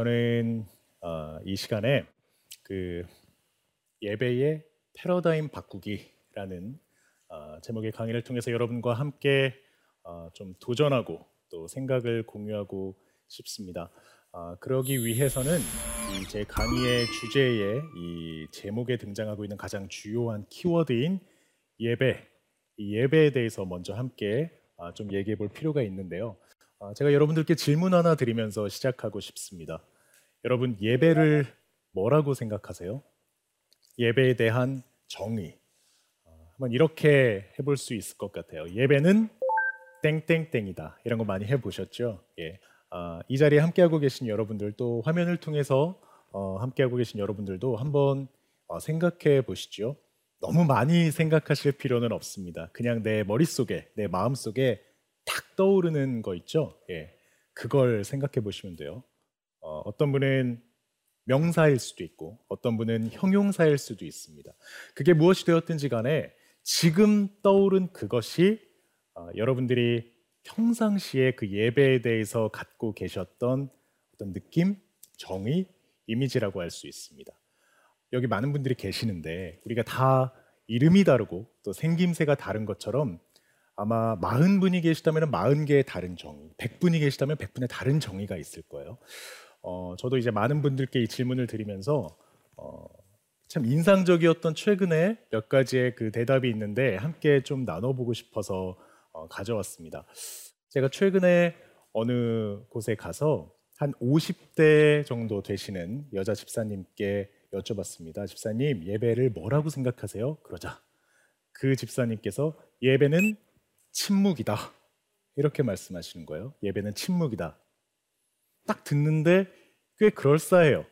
저는 어, 이 시간에 그 예배의 패러다임 바꾸기라는 어, 제목의 강의를 통해서 여러분과 함께 어, 좀 도전하고 또 생각을 공유하고 싶습니다. 어, 그러기 위해서는 제 강의의 주제에 이 제목에 등장하고 있는 가장 주요한 키워드인 예배, 이 예배에 대해서 먼저 함께 아, 좀 얘기해 볼 필요가 있는데요. 아, 제가 여러분들께 질문 하나 드리면서 시작하고 싶습니다. 여러분 예배를 뭐라고 생각하세요? 예배에 대한 정의. 아, 한번 이렇게 해볼 수 있을 것 같아요. 예배는 땡땡땡이다. 이런 거 많이 해보셨죠? 예. 아, 이 자리에 함께하고 계신 여러분들 또 화면을 통해서 어, 함께하고 계신 여러분들도 한번 어, 생각해 보시죠. 너무 많이 생각하실 필요는 없습니다. 그냥 내 머릿속에, 내 마음속에 탁 떠오르는 거 있죠? 예. 그걸 생각해 보시면 돼요. 어, 어떤 분은 명사일 수도 있고 어떤 분은 형용사일 수도 있습니다. 그게 무엇이 되었든지 간에 지금 떠오른 그것이 어, 여러분들이 평상시에 그 예배에 대해서 갖고 계셨던 어떤 느낌, 정의, 이미지라고 할 수 있습니다. 여기 많은 분들이 계시는데 우리가 다 이름이 다르고 또 생김새가 다른 것처럼 아마 40분이 계시다면 40개의 다른 정의, 100분이 계시다면 100분의 다른 정의가 있을 거예요. 어, 저도 이제 많은 분들께 이 질문을 드리면서 어, 참 인상적이었던 최근에 몇 가지의 그 대답이 있는데 함께 좀 나눠보고 싶어서 어, 가져왔습니다. 제가 최근에 어느 곳에 가서 한 50대 정도 되시는 여자 집사님께 여쭤봤습니다. 집사님, 예배를 뭐라고 생각하세요? 그러자 그 집사님께서 예배는 침묵이다. 이렇게 말씀하시는 거예요. 예배는 침묵이다. 딱 듣는데 꽤 그럴싸해요.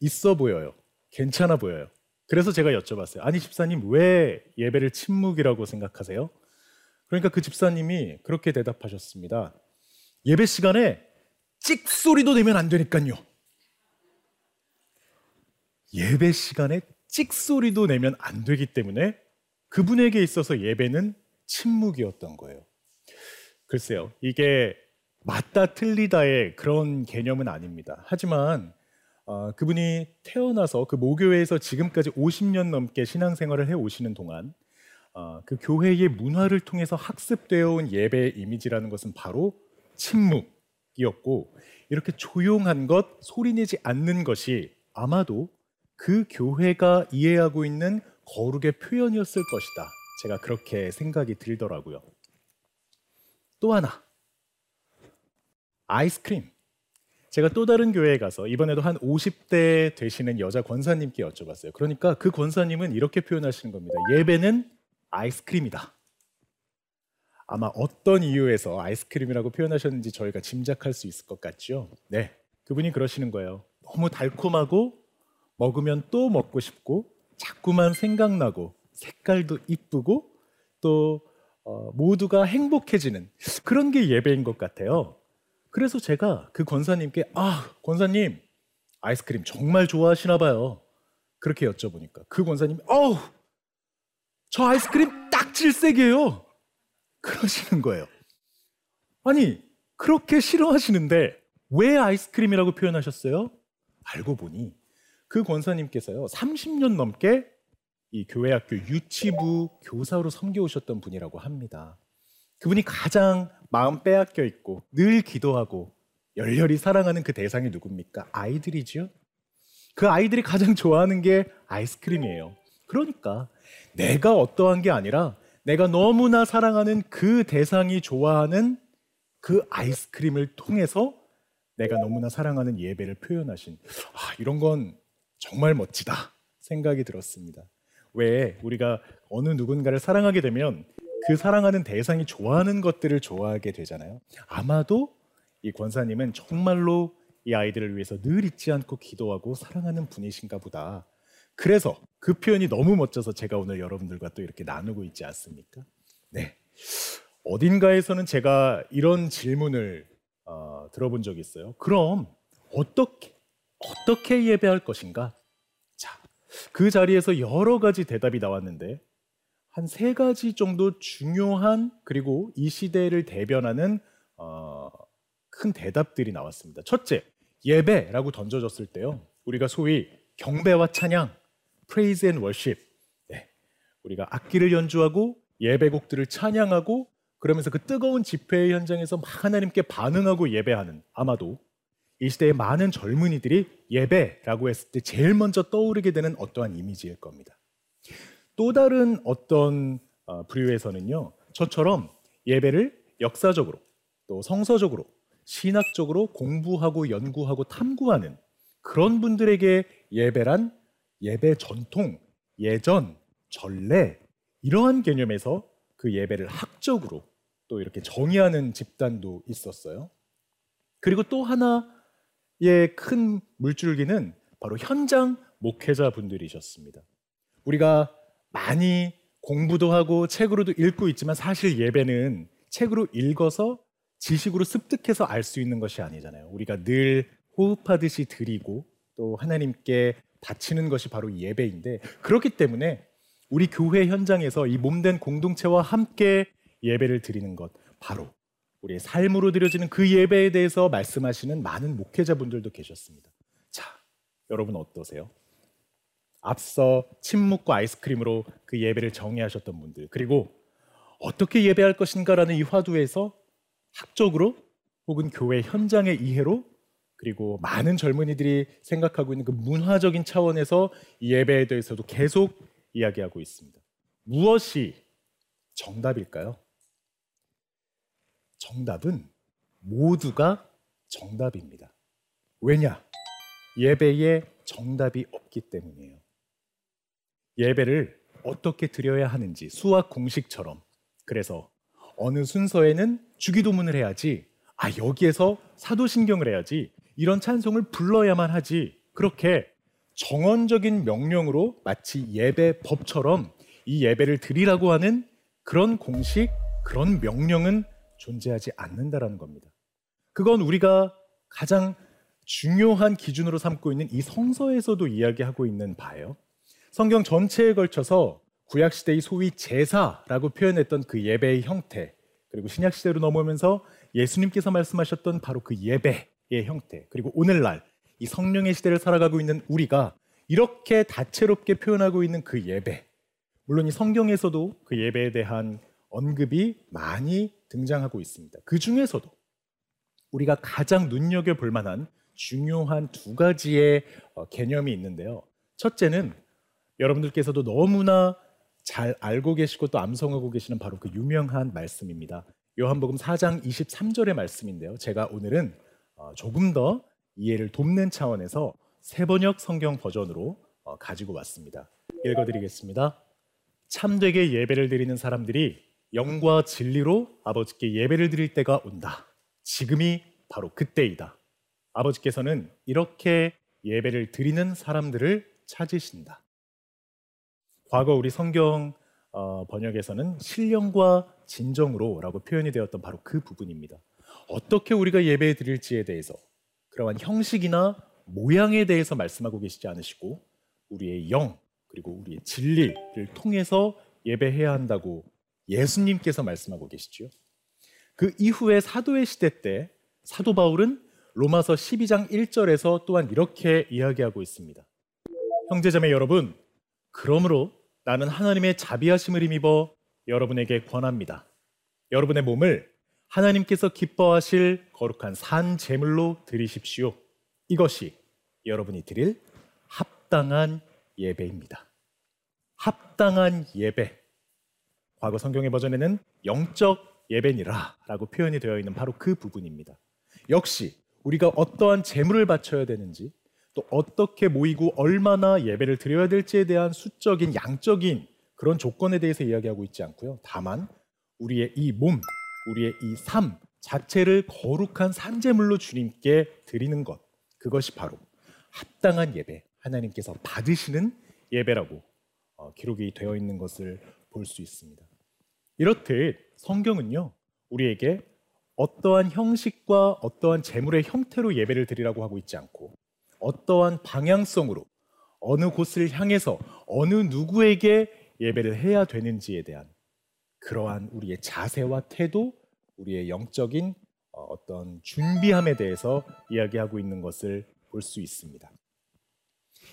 있어 보여요. 괜찮아 보여요. 그래서 제가 여쭤봤어요. 아니, 집사님, 왜 예배를 침묵이라고 생각하세요? 그러니까 그 집사님이 그렇게 대답하셨습니다. 예배 시간에 찍 소리도 내면 안 되니까요. 예배 시간에 찍 소리도 내면 안 되기 때문에 그분에게 있어서 예배는 침묵이었던 거예요. 글쎄요, 이게 맞다 틀리다의 그런 개념은 아닙니다. 하지만 어, 그분이 태어나서 그 모교회에서 지금까지 50년 넘게 신앙생활을 해 오시는 동안 어, 그 교회의 문화를 통해서 학습되어 온 예배의 이미지라는 것은 바로 침묵이었고 이렇게 조용한 것, 소리내지 않는 것이 아마도 그 교회가 이해하고 있는 거룩의 표현이었을 것이다. 제가 그렇게 생각이 들더라고요. 또 하나, 아이스크림. 제가 또 다른 교회에 가서 이번에도 한 50대 되시는 여자 권사님께 여쭤봤어요. 그러니까 그 권사님은 이렇게 표현하시는 겁니다. 예배는 아이스크림이다. 아마 어떤 이유에서 아이스크림이라고 표현하셨는지 저희가 짐작할 수 있을 것 같죠? 네. 그분이 그러시는 거예요. 너무 달콤하고 먹으면 또 먹고 싶고 자꾸만 생각나고 색깔도 이쁘고 또 어, 모두가 행복해지는 그런 게 예배인 것 같아요. 그래서 제가 그 권사님께 아 권사님 아이스크림 정말 좋아하시나 봐요. 그렇게 여쭤보니까 그 권사님이 어우 저 아이스크림 딱 질색이에요. 그러시는 거예요. 아니 그렇게 싫어하시는데 왜 아이스크림이라고 표현하셨어요? 알고 보니 그 권사님께서요 30년 넘게 이 교회학교 유치부 교사로 섬겨오셨던 분이라고 합니다. 그분이 가장 마음 빼앗겨 있고 늘 기도하고 열렬히 사랑하는 그 대상이 누굽니까? 아이들이죠. 그 아이들이 가장 좋아하는 게 아이스크림이에요. 그러니까 내가 어떠한 게 아니라 내가 너무나 사랑하는 그 대상이 좋아하는 그 아이스크림을 통해서 내가 너무나 사랑하는 예배를 표현하신 아, 이런 건 정말 멋지다 생각이 들었습니다. 왜 우리가 어느 누군가를 사랑하게 되면 그 사랑하는 대상이 좋아하는 것들을 좋아하게 되잖아요. 아마도 이 권사님은 정말로 이 아이들을 위해서 늘 잊지 않고 기도하고 사랑하는 분이신가 보다. 그래서 그 표현이 너무 멋져서 제가 오늘 여러분들과 또 이렇게 나누고 있지 않습니까? 네. 어딘가에서는 제가 이런 질문을 어, 들어본 적이 있어요. 그럼 어떻게 어떻게 예배할 것인가? 자, 그 자리에서 여러 가지 대답이 나왔는데 한 세 가지 정도 중요한 그리고 이 시대를 대변하는 어, 큰 대답들이 나왔습니다. 첫째, 예배라고 던져졌을 때요. 우리가 소위 경배와 찬양, praise and worship. 네. 우리가 악기를 연주하고 예배곡들을 찬양하고 그러면서 그 뜨거운 집회 현장에서 막 하나님께 반응하고 예배하는 아마도 이 시대의 많은 젊은이들이 예배라고 했을 때 제일 먼저 떠오르게 되는 어떠한 이미지일 겁니다. 또 다른 어떤 어, 부류에서는요, 저처럼 예배를 역사적으로 또 성서적으로 신학적으로 공부하고 연구하고 탐구하는 그런 분들에게 예배란 예배 전통, 예전, 전례 이러한 개념에서 그 예배를 학적으로 또 이렇게 정의하는 집단도 있었어요. 그리고 또 하나의 큰 물줄기는 바로 현장 목회자 분들이셨습니다. 우리가 많이 공부도 하고 책으로도 읽고 있지만 사실 예배는 책으로 읽어서 지식으로 습득해서 알 수 있는 것이 아니잖아요. 우리가 늘 호흡하듯이 드리고 또 하나님께 바치는 것이 바로 예배인데 그렇기 때문에 우리 교회 현장에서 이 몸된 공동체와 함께 예배를 드리는 것 바로 우리의 삶으로 드려지는 그 예배에 대해서 말씀하시는 많은 목회자분들도 계셨습니다. 자, 여러분 어떠세요? 앞서 침묵과 아이스크림으로 그 예배를 정의하셨던 분들 그리고 어떻게 예배할 것인가라는 이 화두에서 학적으로 혹은 교회 현장의 이해로 그리고 많은 젊은이들이 생각하고 있는 그 문화적인 차원에서 이 예배에 대해서도 계속 이야기하고 있습니다. 무엇이 정답일까요? 정답은 모두가 정답입니다. 왜냐? 예배에 정답이 없기 때문이에요. 예배를 어떻게 드려야 하는지 수학 공식처럼 그래서 어느 순서에는 주기도문을 해야지 아 여기에서 사도신경을 해야지 이런 찬송을 불러야만 하지 그렇게 정원적인 명령으로 마치 예배 법처럼 이 예배를 드리라고 하는 그런 공식 그런 명령은 존재하지 않는다라는 겁니다. 그건 우리가 가장 중요한 기준으로 삼고 있는 이 성서에서도 이야기하고 있는 바예요. 성경 전체에 걸쳐서 구약 시대의 소위 제사라고 표현했던 그 예배의 형태 그리고 신약 시대로 넘어오면서 예수님께서 말씀하셨던 바로 그 예배의 형태 그리고 오늘날 이 성령의 시대를 살아가고 있는 우리가 이렇게 다채롭게 표현하고 있는 그 예배 물론 이 성경에서도 그 예배에 대한 언급이 많이 등장하고 있습니다. 그 중에서도 우리가 가장 눈여겨 볼 만한 중요한 두 가지의 어, 개념이 있는데요. 첫째는 여러분들께서도 너무나 잘 알고 계시고 또 암송하고 계시는 바로 그 유명한 말씀입니다. 요한복음 4장 23절의 말씀인데요. 제가 오늘은 어, 조금 더 이해를 돕는 차원에서 세번역 성경 버전으로 어, 가지고 왔습니다. 읽어드리겠습니다. 참되게 예배를 드리는 사람들이 영과 진리로 아버지께 예배를 드릴 때가 온다. 지금이 바로 그때이다. 아버지께서는 이렇게 예배를 드리는 사람들을 찾으신다. 과거 우리 성경 어, 번역에서는 신령과 진정으로라고 표현이 되었던 바로 그 부분입니다. 어떻게 우리가 예배 드릴지에 대해서 그러한 형식이나 모양에 대해서 말씀하고 계시지 않으시고 우리의 영 그리고 우리의 진리를 통해서 예배해야 한다고 예수님께서 말씀하고 계시죠. 그 이후에 사도의 시대 때 사도 바울은 로마서 12장 1절에서 또한 이렇게 이야기하고 있습니다. 형제자매 여러분, 그러므로 나는 하나님의 자비하심을 힘입어 여러분에게 권합니다. 여러분의 몸을 하나님께서 기뻐하실 거룩한 산 제물로 드리십시오. 이것이 여러분이 드릴 합당한 예배입니다. 합당한 예배. 과거 성경의 버전에는 영적 예배니라라고 표현이 되어 있는 바로 그 부분입니다. 역시 우리가 어떠한 제물을 바쳐야 되는지 또 어떻게 모이고 얼마나 예배를 드려야 될지에 대한 수적인 양적인 그런 조건에 대해서 이야기하고 있지 않고요. 다만 우리의 이 몸, 우리의 이 삶 자체를 거룩한 산재물로 주님께 드리는 것 그것이 바로 합당한 예배 하나님께서 받으시는 예배라고 어, 기록이 되어 있는 것을 볼 수 있습니다. 이렇듯 성경은요 우리에게 어떠한 형식과 어떠한 재물의 형태로 예배를 드리라고 하고 있지 않고 어떠한 방향성으로 어느 곳을 향해서 어느 누구에게 예배를 해야 되는지에 대한 그러한 우리의 자세와 태도, 우리의 영적인 어, 어떤 준비함에 대해서 이야기하고 있는 것을 볼 수 있습니다.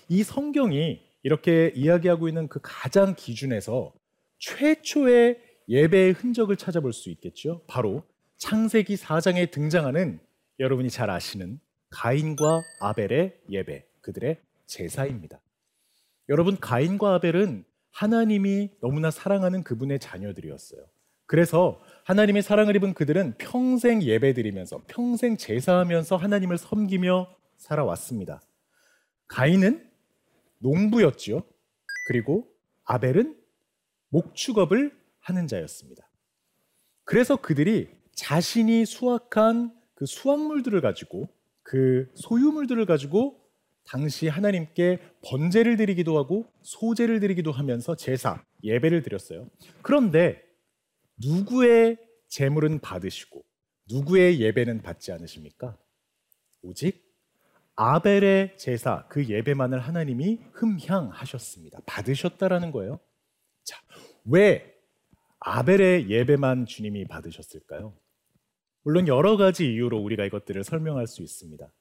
이 성경이 이렇게 이야기하고 있는 그 가장 기준에서 최초의 예배의 흔적을 찾아볼 수 있겠죠. 바로 창세기 4장에 등장하는 여러분이 잘 아시는 가인과 아벨의 예배, 그들의 제사입니다. 여러분, 가인과 아벨은 하나님이 너무나 사랑하는 그분의 자녀들이었어요. 그래서 하나님의 사랑을 입은 그들은 평생 예배드리면서 평생 제사하면서 하나님을 섬기며 살아왔습니다. 가인은 농부였지요. 그리고 아벨은 목축업을 하는 자였습니다. 그래서 그들이 자신이 수확한 그 수확물들을 가지고 그 소유물들을 가지고 당시 하나님께 번제를 드리기도 하고 소제를 드리기도 하면서 제사, 예배를 드렸어요. 그런데 누구의 재물은 받으시고 누구의 예배는 받지 않으십니까? 오직 아벨의 제사, 그 예배만을 하나님이 흠향하셨습니다. 받으셨다라는 거예요. 자, 왜 아벨의 예배만 주님이 받으셨을까요? 물론 여러 가지 이유로 우리가 이것들을 설명할 수 있습니다.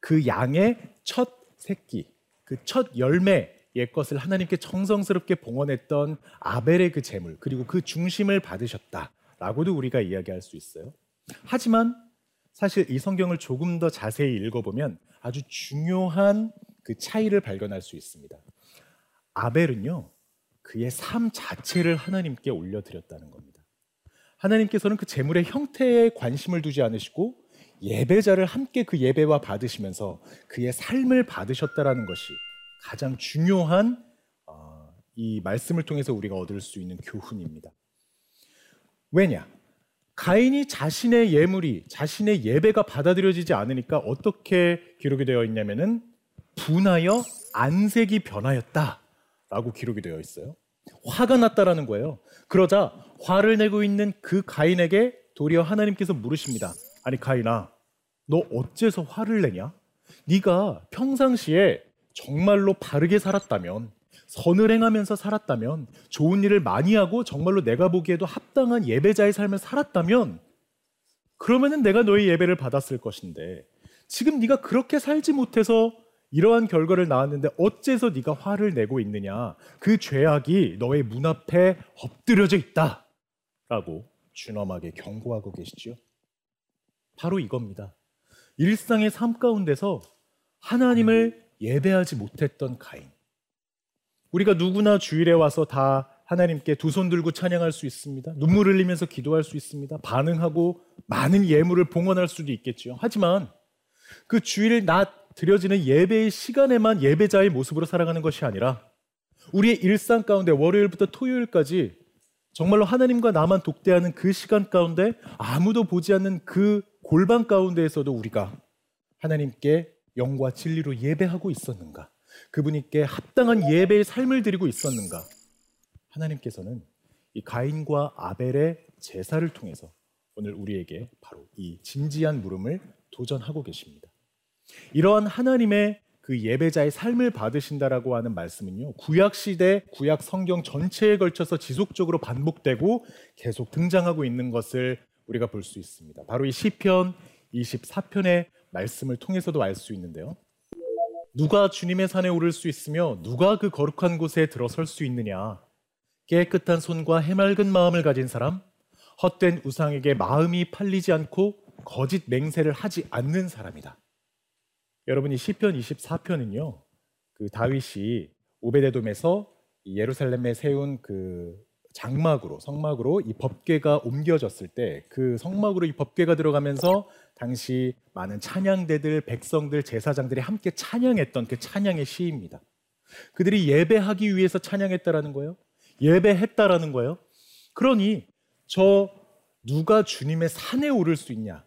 그 양의 첫 새끼, 그 첫 열매의 것을 하나님께 정성스럽게 봉헌했던 아벨의 그 재물, 그리고 그 중심을 받으셨다라고도 우리가 이야기할 수 있어요. 하지만 사실 이 성경을 조금 더 자세히 읽어보면 아주 중요한 그 차이를 발견할 수 있습니다. 아벨은요, 그의 삶 자체를 하나님께 올려드렸다는 겁니다. 하나님께서는 그 재물의 형태에 관심을 두지 않으시고 예배자를 함께 그 예배와 받으시면서 그의 삶을 받으셨다라는 것이 가장 중요한 어, 이 말씀을 통해서 우리가 얻을 수 있는 교훈입니다. 왜냐? 가인이 자신의 예물이 자신의 예배가 받아들여지지 않으니까 어떻게 기록이 되어 있냐면은 분하여 안색이 변하였다라고 기록이 되어 있어요. 화가 났다라는 거예요. 그러자 화를 내고 있는 그 가인에게 도리어 하나님께서 물으십니다. 아니 가인아, 너 어째서 화를 내냐? 네가 평상시에 정말로 바르게 살았다면 선을 행하면서 살았다면 좋은 일을 많이 하고 정말로 내가 보기에도 합당한 예배자의 삶을 살았다면 그러면은 내가 너의 예배를 받았을 것인데 지금 네가 그렇게 살지 못해서 이러한 결과를 낳았는데 어째서 네가 화를 내고 있느냐? 그 죄악이 너의 문 앞에 엎드려져 있다 라고 준엄하게 경고하고 계시죠. 바로 이겁니다. 일상의 삶 가운데서 하나님을 예배하지 못했던 가인. 우리가 누구나 주일에 와서 다 하나님께 두 손 들고 찬양할 수 있습니다. 눈물 흘리면서 기도할 수 있습니다. 반응하고 많은 예물을 봉헌할 수도 있겠죠. 하지만 그 주일 낮 드려지는 예배의 시간에만 예배자의 모습으로 살아가는 것이 아니라 우리의 일상 가운데 월요일부터 토요일까지 정말로 하나님과 나만 독대하는 그 시간 가운데 아무도 보지 않는 그 골방 가운데에서도 우리가 하나님께 영과 진리로 예배하고 있었는가? 그분께 합당한 예배의 삶을 드리고 있었는가? 하나님께서는 이 가인과 아벨의 제사를 통해서 오늘 우리에게 바로 이 진지한 물음을 도전하고 계십니다. 이러한 하나님의 그 예배자의 삶을 받으신다라고 하는 말씀은요. 구약 시대, 구약 성경 전체에 걸쳐서 지속적으로 반복되고 계속 등장하고 있는 것을 우리가 볼 수 있습니다. 바로 이 시편 24편의 말씀을 통해서도 알 수 있는데요. 누가 주님의 산에 오를 수 있으며 누가 그 거룩한 곳에 들어설 수 있느냐? 깨끗한 손과 해맑은 마음을 가진 사람, 헛된 우상에게 마음이 팔리지 않고 거짓 맹세를 하지 않는 사람이다. 여러분이 시편 24편은요. 그 다윗이 오베데돔에서 예루살렘에 세운 그 장막으로 성막으로 이 법궤가 옮겨졌을 때 그 성막으로 이 법궤가 들어가면서 당시 많은 찬양대들, 백성들, 제사장들이 함께 찬양했던 그 찬양의 시입니다. 그들이 예배하기 위해서 찬양했다라는 거예요. 예배했다라는 거예요. 그러니 저 누가 주님의 산에 오를 수 있냐?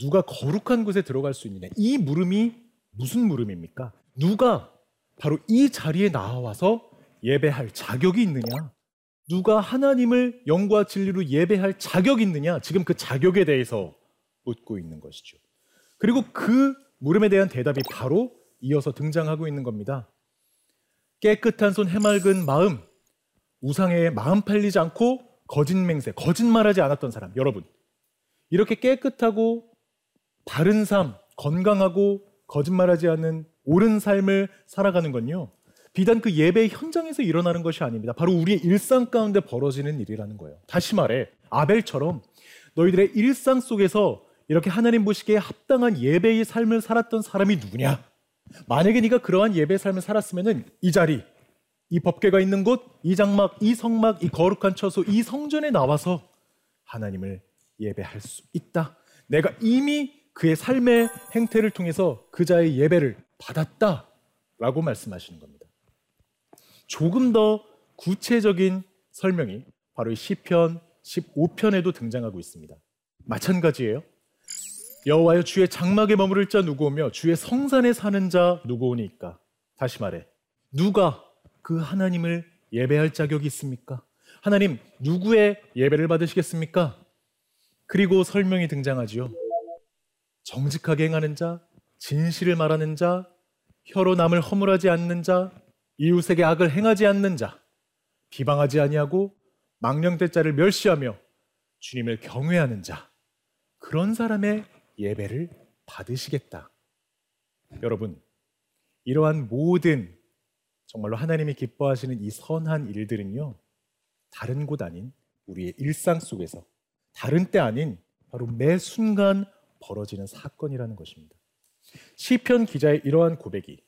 누가 거룩한 곳에 들어갈 수 있느냐? 이 물음이 무슨 물음입니까? 누가 바로 이 자리에 나와서 예배할 자격이 있느냐? 누가 하나님을 영과 진리로 예배할 자격이 있느냐? 지금 그 자격에 대해서 묻고 있는 것이죠. 그리고 그 물음에 대한 대답이 바로 이어서 등장하고 있는 겁니다. 깨끗한 손 해맑은 마음, 우상에 마음 팔리지 않고 거짓 맹세, 거짓말하지 않았던 사람. 여러분, 이렇게 깨끗하고 바른 삶, 건강하고 거짓말하지 않는 옳은 삶을 살아가는 건요. 비단 그 예배 현장에서 일어나는 것이 아닙니다. 바로 우리의 일상 가운데 벌어지는 일이라는 거예요. 다시 말해 아벨처럼 너희들의 일상 속에서 이렇게 하나님 보시기에 합당한 예배의 삶을 살았던 사람이 누구냐? 만약에 네가 그러한 예배의 삶을 살았으면은 이 자리, 이 법궤가 있는 곳, 이 장막, 이 성막, 이 거룩한 처소, 이 성전에 나와서 하나님을 예배할 수 있다. 내가 이미 그의 삶의 행태를 통해서 그자의 예배를 받았다라고 말씀하시는 겁니다. 조금 더 구체적인 설명이 바로 이 시편 15편에도 등장하고 있습니다. 마찬가지예요. 여호와여 주의 장막에 머무를 자 누구 오며 주의 성산에 사는 자 누구 오니까 다시 말해 누가 그 하나님을 예배할 자격이 있습니까? 하나님 누구의 예배를 받으시겠습니까? 그리고 설명이 등장하지요. 정직하게 행하는 자, 진실을 말하는 자, 혀로 남을 허물하지 않는 자, 이웃에게 악을 행하지 않는 자, 비방하지 아니하고 망령대자를 멸시하며 주님을 경외하는 자, 그런 사람의 예배를 받으시겠다. 여러분, 이러한 모든 정말로 하나님이 기뻐하시는 이 선한 일들은요, 다른 곳 아닌 우리의 일상 속에서, 다른 때 아닌 바로 매 순간 벌어지는 사건이라는 것입니다. 시편 기자의 이러한 고백이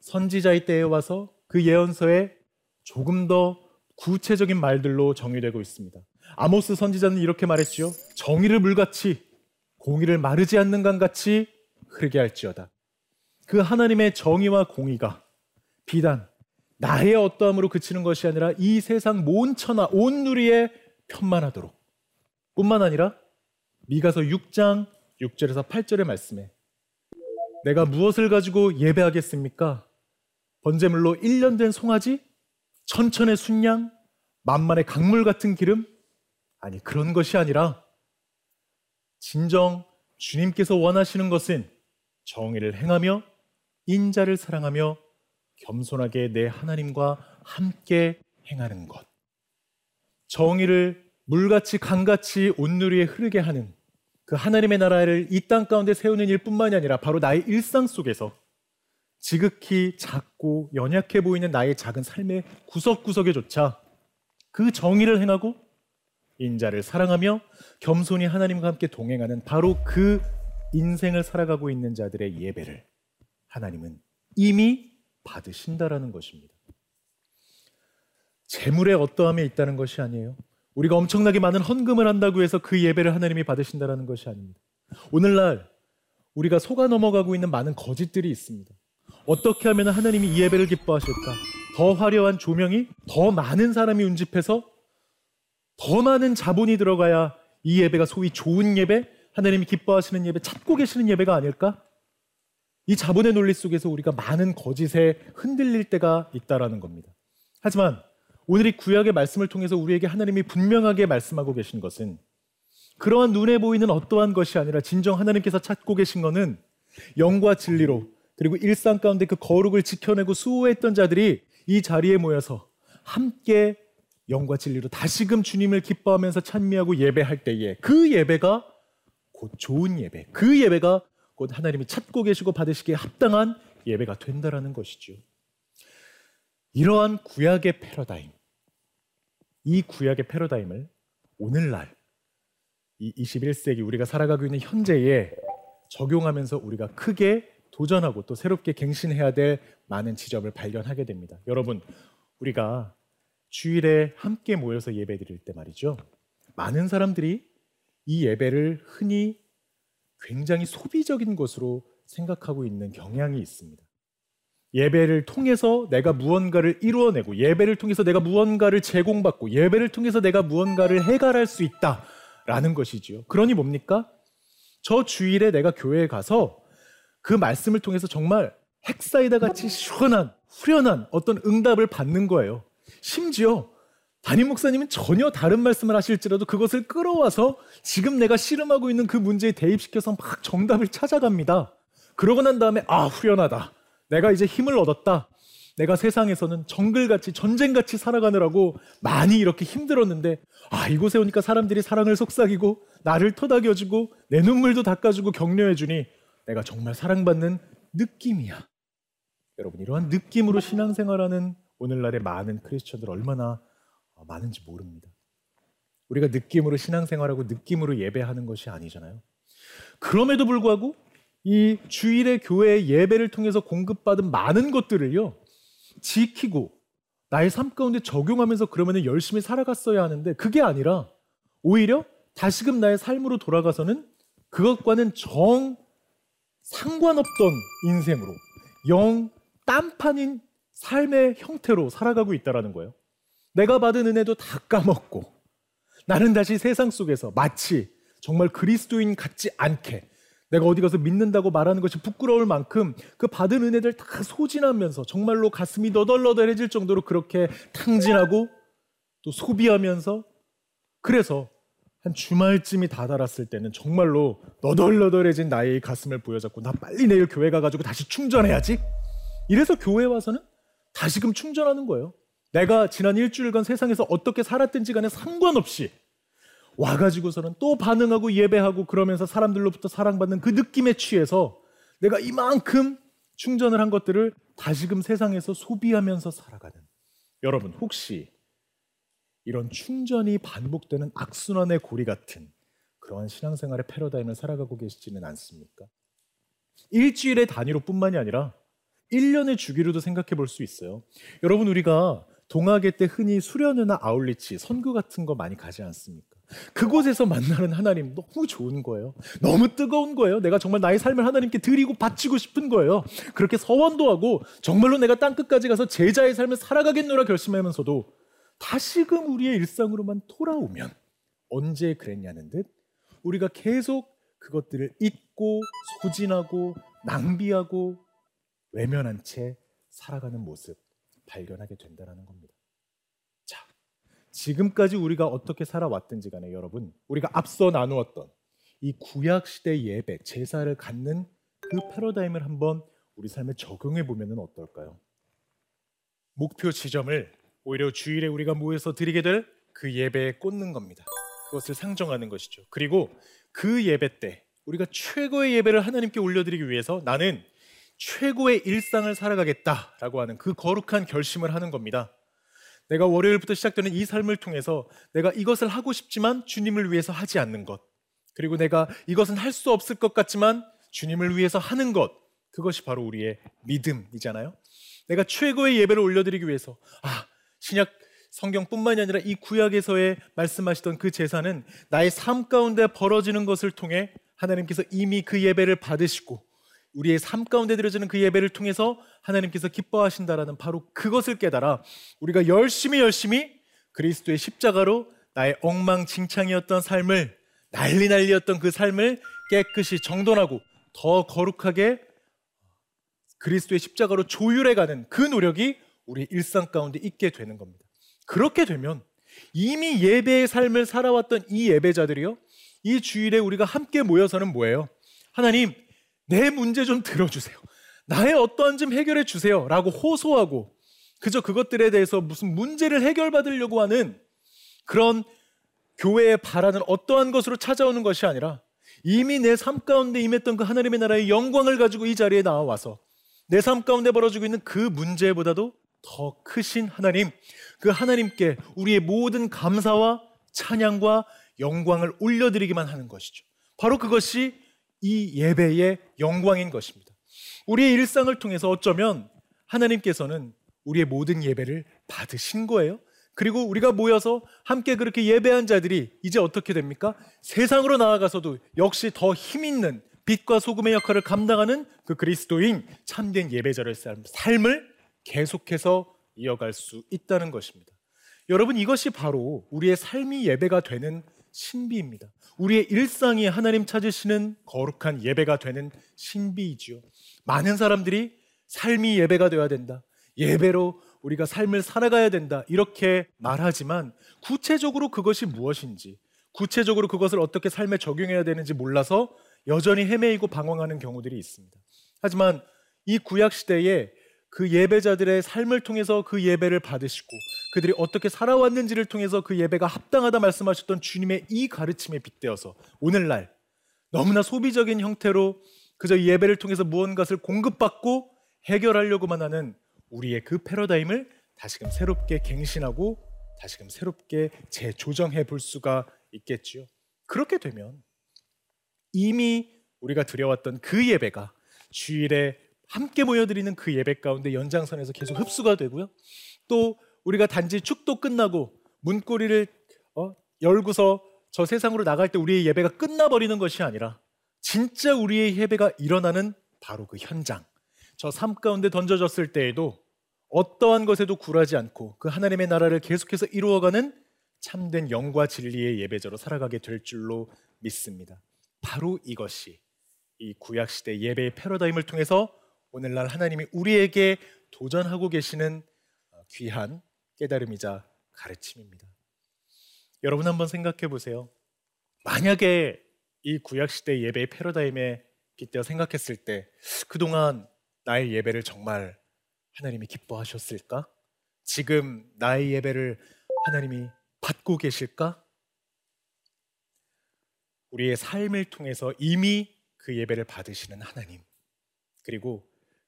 선지자의 때에 와서 그 예언서에 조금 더 구체적인 말들로 정의되고 있습니다. 아모스 선지자는 이렇게 말했지요. 정의를 물같이 공의를 마르지 않는 강같이 흐르게 할지어다. 그 하나님의 정의와 공의가 비단 나의 어떠함으로 그치는 것이 아니라 이 세상 온 천하 온 누리에 편만하도록 뿐만 아니라 미가서 6장 6절에서 8절의 말씀에 내가 무엇을 가지고 예배하겠습니까? 번제물로 1년 된 송아지? 천천의 순양? 만만의 강물 같은 기름? 아니 그런 것이 아니라 진정 주님께서 원하시는 것은 정의를 행하며 인자를 사랑하며 겸손하게 내 하나님과 함께 행하는 것. 정의를 물같이 강같이 온누리에 흐르게 하는 그 하나님의 나라를 이 땅 가운데 세우는 일뿐만이 아니라 바로 나의 일상 속에서 지극히 작고 연약해 보이는 나의 작은 삶의 구석구석에조차 그 정의를 행하고 인자를 사랑하며 겸손히 하나님과 함께 동행하는 바로 그 인생을 살아가고 있는 자들의 예배를 하나님은 이미 받으신다라는 것입니다. 재물의 어떠함에 있다는 것이 아니에요. 우리가 엄청나게 많은 헌금을 한다고 해서 그 예배를 하나님이 받으신다라는 것이 아닙니다. 오늘날 우리가 속아 넘어가고 있는 많은 거짓들이 있습니다. 어떻게 하면 하나님이 이 예배를 기뻐하실까? 더 화려한 조명이 더 많은 사람이 운집해서 더 많은 자본이 들어가야 이 예배가 소위 좋은 예배, 하나님이 기뻐하시는 예배, 찾고 계시는 예배가 아닐까? 이 자본의 논리 속에서 우리가 많은 거짓에 흔들릴 때가 있다라는 겁니다. 하지만 오늘 이 구약의 말씀을 통해서 우리에게 하나님이 분명하게 말씀하고 계신 것은 그러한 눈에 보이는 어떠한 것이 아니라 진정 하나님께서 찾고 계신 것은 영과 진리로 그리고 일상 가운데 그 거룩을 지켜내고 수호했던 자들이 이 자리에 모여서 함께 영과 진리로 다시금 주님을 기뻐하면서 찬미하고 예배할 때에 그 예배가 곧 좋은 예배, 그 예배가 곧 하나님이 찾고 계시고 받으시기에 합당한 예배가 된다라는 것이죠. 이러한 구약의 패러다임, 이 구약의 패러다임을 오늘날 이 21세기 우리가 살아가고 있는 현재에 적용하면서 우리가 크게 도전하고 또 새롭게 갱신해야 될 많은 지점을 발견하게 됩니다. 여러분, 우리가 주일에 함께 모여서 예배 드릴 때 말이죠. 많은 사람들이 이 예배를 흔히 굉장히 소비적인 것으로 생각하고 있는 경향이 있습니다. 예배를 통해서 내가 무언가를 이루어내고 예배를 통해서 내가 무언가를 제공받고 예배를 통해서 내가 무언가를 해결할 수 있다라는 것이지요. 그러니 뭡니까? 저 주일에 내가 교회에 가서 그 말씀을 통해서 정말 핵사이다 같이 시원한 후련한 어떤 응답을 받는 거예요. 심지어 담임 목사님은 전혀 다른 말씀을 하실지라도 그것을 끌어와서 지금 내가 씨름하고 있는 그 문제에 대입시켜서 막 정답을 찾아갑니다. 그러고 난 다음에 아 후련하다. 내가 이제 힘을 얻었다. 내가 세상에서는 정글같이 전쟁같이 살아가느라고 많이 이렇게 힘들었는데 아 이곳에 오니까 사람들이 사랑을 속삭이고 나를 토닥여주고 내 눈물도 닦아주고 격려해주니 내가 정말 사랑받는 느낌이야. 여러분 이러한 느낌으로 신앙생활하는 오늘날의 많은 크리스천들 얼마나 많은지 모릅니다. 우리가 느낌으로 신앙생활하고 느낌으로 예배하는 것이 아니잖아요. 그럼에도 불구하고 이 주일의 교회 예배를 통해서 공급받은 많은 것들을요 지키고 나의 삶 가운데 적용하면서 그러면 열심히 살아갔어야 하는데 그게 아니라 오히려 다시금 나의 삶으로 돌아가서는 그것과는 정 상관없던 인생으로 영 딴판인 삶의 형태로 살아가고 있다라는 거예요. 내가 받은 은혜도 다 까먹고 나는 다시 세상 속에서 마치 정말 그리스도인 같지 않게 내가 어디 가서 믿는다고 말하는 것이 부끄러울 만큼 그 받은 은혜들 다 소진하면서 정말로 가슴이 너덜너덜해질 정도로 그렇게 탕진하고 또 소비하면서 그래서 한 주말쯤이 다다랐을 때는 정말로 너덜너덜해진 나의 가슴을 보여잡고 나 빨리 내일 교회 가가지고 다시 충전해야지. 이래서 교회 와서는 다시금 충전하는 거예요. 내가 지난 일주일간 세상에서 어떻게 살았든지 간에 상관없이 와가지고서는 또 반응하고 예배하고 그러면서 사람들로부터 사랑받는 그 느낌에 취해서 내가 이만큼 충전을 한 것들을 다시금 세상에서 소비하면서 살아가는 여러분 혹시 이런 충전이 반복되는 악순환의 고리 같은 그러한 신앙생활의 패러다임을 살아가고 계시지는 않습니까? 일주일의 단위로 뿐만이 아니라 1년의 주기로도 생각해 볼 수 있어요. 여러분 우리가 동학회 때 흔히 수련회나 아울리치, 선교 같은 거 많이 가지 않습니까? 그곳에서 만나는 하나님 너무 좋은 거예요. 너무 뜨거운 거예요. 내가 정말 나의 삶을 하나님께 드리고 바치고 싶은 거예요. 그렇게 서원도 하고 정말로 내가 땅 끝까지 가서 제자의 삶을 살아가겠노라 결심하면서도 다시금 우리의 일상으로만 돌아오면 언제 그랬냐는 듯 우리가 계속 그것들을 잊고 소진하고 낭비하고 외면한 채 살아가는 모습 발견하게 된다는 겁니다. 자, 지금까지 우리가 어떻게 살아왔든지 간에 여러분, 우리가 앞서 나누었던 이 구약 시대 예배, 제사를 갖는 그 패러다임을 한번 우리 삶에 적용해 보면은 어떨까요? 목표 지점을 오히려 주일에 우리가 모여서 드리게 될 그 예배에 꽂는 겁니다. 그것을 상정하는 것이죠. 그리고 그 예배 때 우리가 최고의 예배를 하나님께 올려드리기 위해서 나는 최고의 일상을 살아가겠다라고 하는 그 거룩한 결심을 하는 겁니다. 내가 월요일부터 시작되는 이 삶을 통해서 내가 이것을 하고 싶지만 주님을 위해서 하지 않는 것. 그리고 내가 이것은 할 수 없을 것 같지만 주님을 위해서 하는 것. 그것이 바로 우리의 믿음이잖아요. 내가 최고의 예배를 올려드리기 위해서 아 신약 성경뿐만이 아니라 이 구약에서의 말씀하시던 그 제사는 나의 삶 가운데 벌어지는 것을 통해 하나님께서 이미 그 예배를 받으시고 우리의 삶 가운데 드려지는 그 예배를 통해서 하나님께서 기뻐하신다라는 바로 그것을 깨달아 우리가 열심히 열심히 그리스도의 십자가로 나의 엉망진창이었던 삶을 난리 난리였던 그 삶을 깨끗이 정돈하고 더 거룩하게 그리스도의 십자가로 조율해가는 그 노력이 우리 일상 가운데 있게 되는 겁니다. 그렇게 되면 이미 예배의 삶을 살아왔던 이 예배자들이요, 이 주일에 우리가 함께 모여서는 뭐예요? 하나님, 내 문제 좀 들어주세요. 나의 어떠한 좀 해결해 주세요. 라고 호소하고 그저 그것들에 대해서 무슨 문제를 해결받으려고 하는 그런 교회에 바라는 어떠한 것으로 찾아오는 것이 아니라 이미 내 삶 가운데 임했던 그 하나님의 나라의 영광을 가지고 이 자리에 나와서 내 삶 가운데 벌어지고 있는 그 문제보다도 더 크신 하나님, 그 하나님께 우리의 모든 감사와 찬양과 영광을 올려드리기만 하는 것이죠. 바로 그것이 이 예배의 영광인 것입니다. 우리의 일상을 통해서 어쩌면 하나님께서는 우리의 모든 예배를 받으신 거예요. 그리고 우리가 모여서 함께 그렇게 예배한 자들이 이제 어떻게 됩니까? 세상으로 나아가서도 역시 더 힘있는 빛과 소금의 역할을 감당하는 그 그리스도인 참된 예배자의 삶을 계속해서 이어갈 수 있다는 것입니다. 여러분 이것이 바로 우리의 삶이 예배가 되는 신비입니다. 우리의 일상이 하나님 찾으시는 거룩한 예배가 되는 신비이지요. 많은 사람들이 삶이 예배가 되어야 된다. 예배로 우리가 삶을 살아가야 된다. 이렇게 말하지만 구체적으로 그것이 무엇인지, 구체적으로 그것을 어떻게 삶에 적용해야 되는지 몰라서 여전히 헤매이고 방황하는 경우들이 있습니다. 하지만 이 구약 시대에 그 예배자들의 삶을 통해서 그 예배를 받으시고 그들이 어떻게 살아왔는지를 통해서 그 예배가 합당하다 말씀하셨던 주님의 이 가르침에 빗대어서 오늘날 너무나 소비적인 형태로 그저 예배를 통해서 무언가를 공급받고 해결하려고만 하는 우리의 그 패러다임을 다시금 새롭게 갱신하고 다시금 새롭게 재조정해 볼 수가 있겠지요. 그렇게 되면 이미 우리가 드려왔던 그 예배가 주일에 함께 모여드리는 그 예배 가운데 연장선에서 계속 흡수가 되고요. 또 우리가 단지 축도 끝나고 문고리를 어, 열고서 저 세상으로 나갈 때 우리의 예배가 끝나버리는 것이 아니라 진짜 우리의 예배가 일어나는 바로 그 현장. 저 삶 가운데 던져졌을 때에도 어떠한 것에도 굴하지 않고 그 하나님의 나라를 계속해서 이루어가는 참된 영과 진리의 예배자로 살아가게 될 줄로 믿습니다. 바로 이것이 이 구약 시대 예배의 패러다임을 통해서 오늘날 하나님이 우리에게 도전하고 계시는 어, 귀한 깨달음이자 가르침입니다. 여러분 한번 생각해 보세요. 만약에 이 구약 시대 예배의 패러다임에 빗대어 생각했을 때 그동안 나의 예배를 정말 하나님이 기뻐하셨을까? 지금 나의 예배를 하나님이 받고 계실까? 우리의 삶을 통해서 이미 그 예배를 받으시는 하나님. 그리고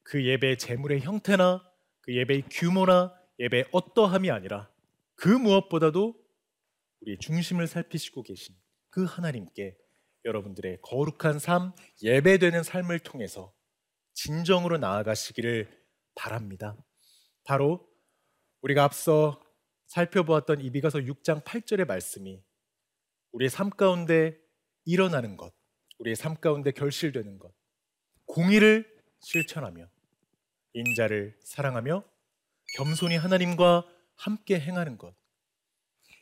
그 예배의 재물의 형태나 그 예배의 규모나 예배의 어떠함이 아니라 그 무엇보다도 우리의 중심을 살피시고 계신 그 하나님께 여러분들의 거룩한 삶, 예배되는 삶을 통해서 진정으로 나아가시기를 바랍니다. 바로 우리가 앞서 살펴보았던 이비가서 6장 8절의 말씀이 우리의 삶 가운데 일어나는 것, 우리의 삶 가운데 결실되는 것, 공의를 실천하며 인자를 사랑하며 겸손히 하나님과 함께 행하는 것.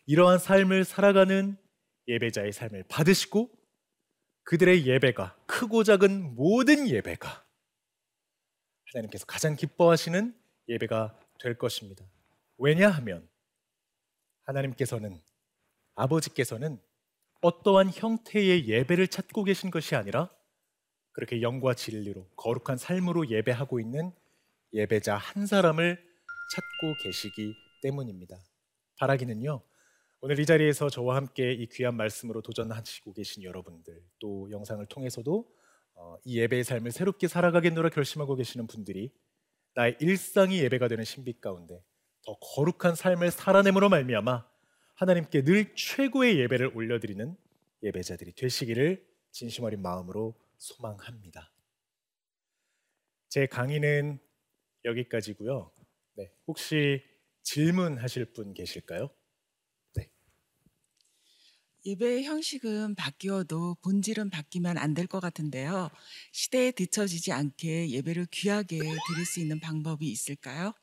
이러한 삶을 살아가는 예배자의 삶을 받으시고 그들의 예배가 크고 작은 모든 예배가 하나님께서 가장 기뻐하시는 예배가 될 것입니다. 왜냐하면 하나님께서는 아버지께서는 어떠한 형태의 예배를 찾고 계신 것이 아니라 그렇게 영과 진리로 거룩한 삶으로 예배하고 있는 예배자 한 사람을 찾고 계시기 때문입니다. 바라기는요. 오늘 이 자리에서 저와 함께 이 귀한 말씀으로 도전하시고 계신 여러분들 또 영상을 통해서도 어, 이 예배의 삶을 새롭게 살아가겠노라 결심하고 계시는 분들이 나의 일상이 예배가 되는 신비 가운데 더 거룩한 삶을 살아냄으로 말미암아 하나님께 늘 최고의 예배를 올려드리는 예배자들이 되시기를 진심 어린 마음으로 소망합니다. 제 강의는 여기까지고요. 네, 혹시 질문하실 분 계실까요? 네. 예배의 형식은 바뀌어도 본질은 바뀌면 안 될 것 같은데요. 시대에 뒤처지지 않게 예배를 귀하게 드릴 수 있는 방법이 있을까요?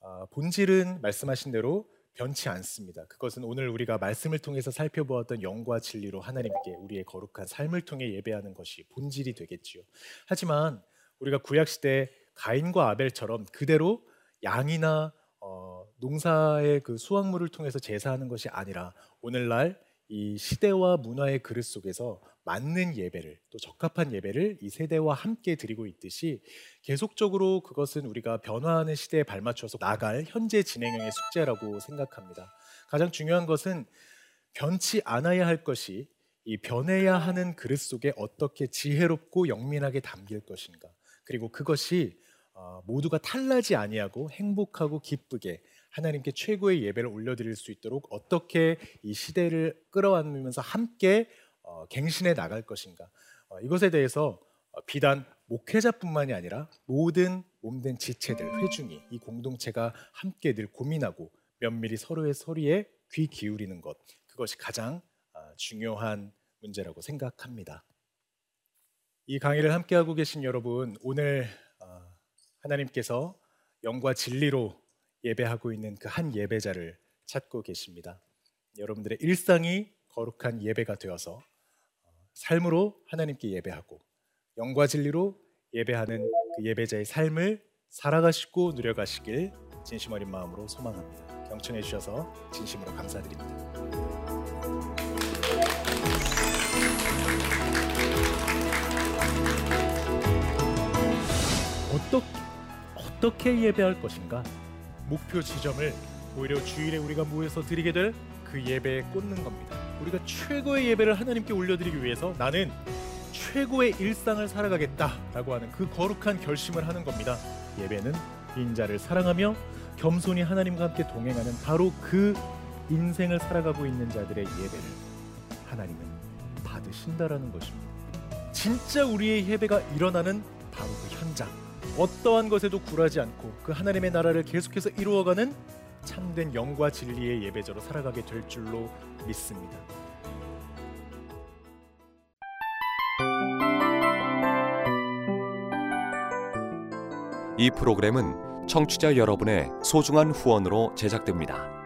아, 본질은 말씀하신 대로 변치 않습니다. 그것은 오늘 우리가 말씀을 통해서 살펴보았던 영과 진리로 하나님께 우리의 거룩한 삶을 통해 예배하는 것이 본질이 되겠지요. 하지만 우리가 구약 시대 가인과 아벨처럼 그대로 양이나 어, 농사의 그 수확물을 통해서 제사하는 것이 아니라 오늘날 이 시대와 문화의 그릇 속에서 맞는 예배를 또 적합한 예배를 이 세대와 함께 드리고 있듯이 계속적으로 그것은 우리가 변화하는 시대에 발맞춰서 나갈 현재 진행형의 숙제라고 생각합니다. 가장 중요한 것은 변치 않아야 할 것이 이 변해야 하는 그릇 속에 어떻게 지혜롭고 영민하게 담길 것인가. 그리고 그것이 어, 모두가 탈나지 아니하고 행복하고 기쁘게 하나님께 최고의 예배를 올려드릴 수 있도록 어떻게 이 시대를 끌어안으면서 함께 어, 갱신해 나갈 것인가 어, 이것에 대해서 어, 비단 목회자뿐만이 아니라 모든 몸된 지체들 회중이 이 공동체가 함께 늘 고민하고 면밀히 서로의 소리에 귀 기울이는 것 그것이 가장 어, 중요한 문제라고 생각합니다. 이 강의를 함께 하고 계신 여러분 오늘 어, 하나님께서 영과 진리로 예배하고 있는 그 한 예배자를 찾고 계십니다. 여러분들의 일상이 거룩한 예배가 되어서 어, 삶으로 하나님께 예배하고 영과 진리로 예배하는 그 예배자의 삶을 살아가시고 누려가시길 진심 어린 마음으로 소망합니다. 경청해 주셔서 진심으로 감사드립니다. 어떻게 예배할 것인가? 목표 지점을 오히려 주일에 우리가 모여서 드리게 될 그 예배에 꽂는 겁니다. 우리가 최고의 예배를 하나님께 올려드리기 위해서 나는 최고의 일상을 살아가겠다라고 하는 그 거룩한 결심을 하는 겁니다. 예배는 인자를 사랑하며 겸손히 하나님과 함께 동행하는 바로 그 인생을 살아가고 있는 자들의 예배를 하나님은 받으신다라는 것입니다. 진짜 우리의 예배가 일어나는 바로 그 현장. 어떠한 것에도 굴하지 않고 그 하나님의 나라를 계속해서 이루어가는 참된 영과 진리의 예배자로 살아가게 될 줄로 믿습니다. 이 프로그램은 청취자 여러분의 소중한 후원으로 제작됩니다.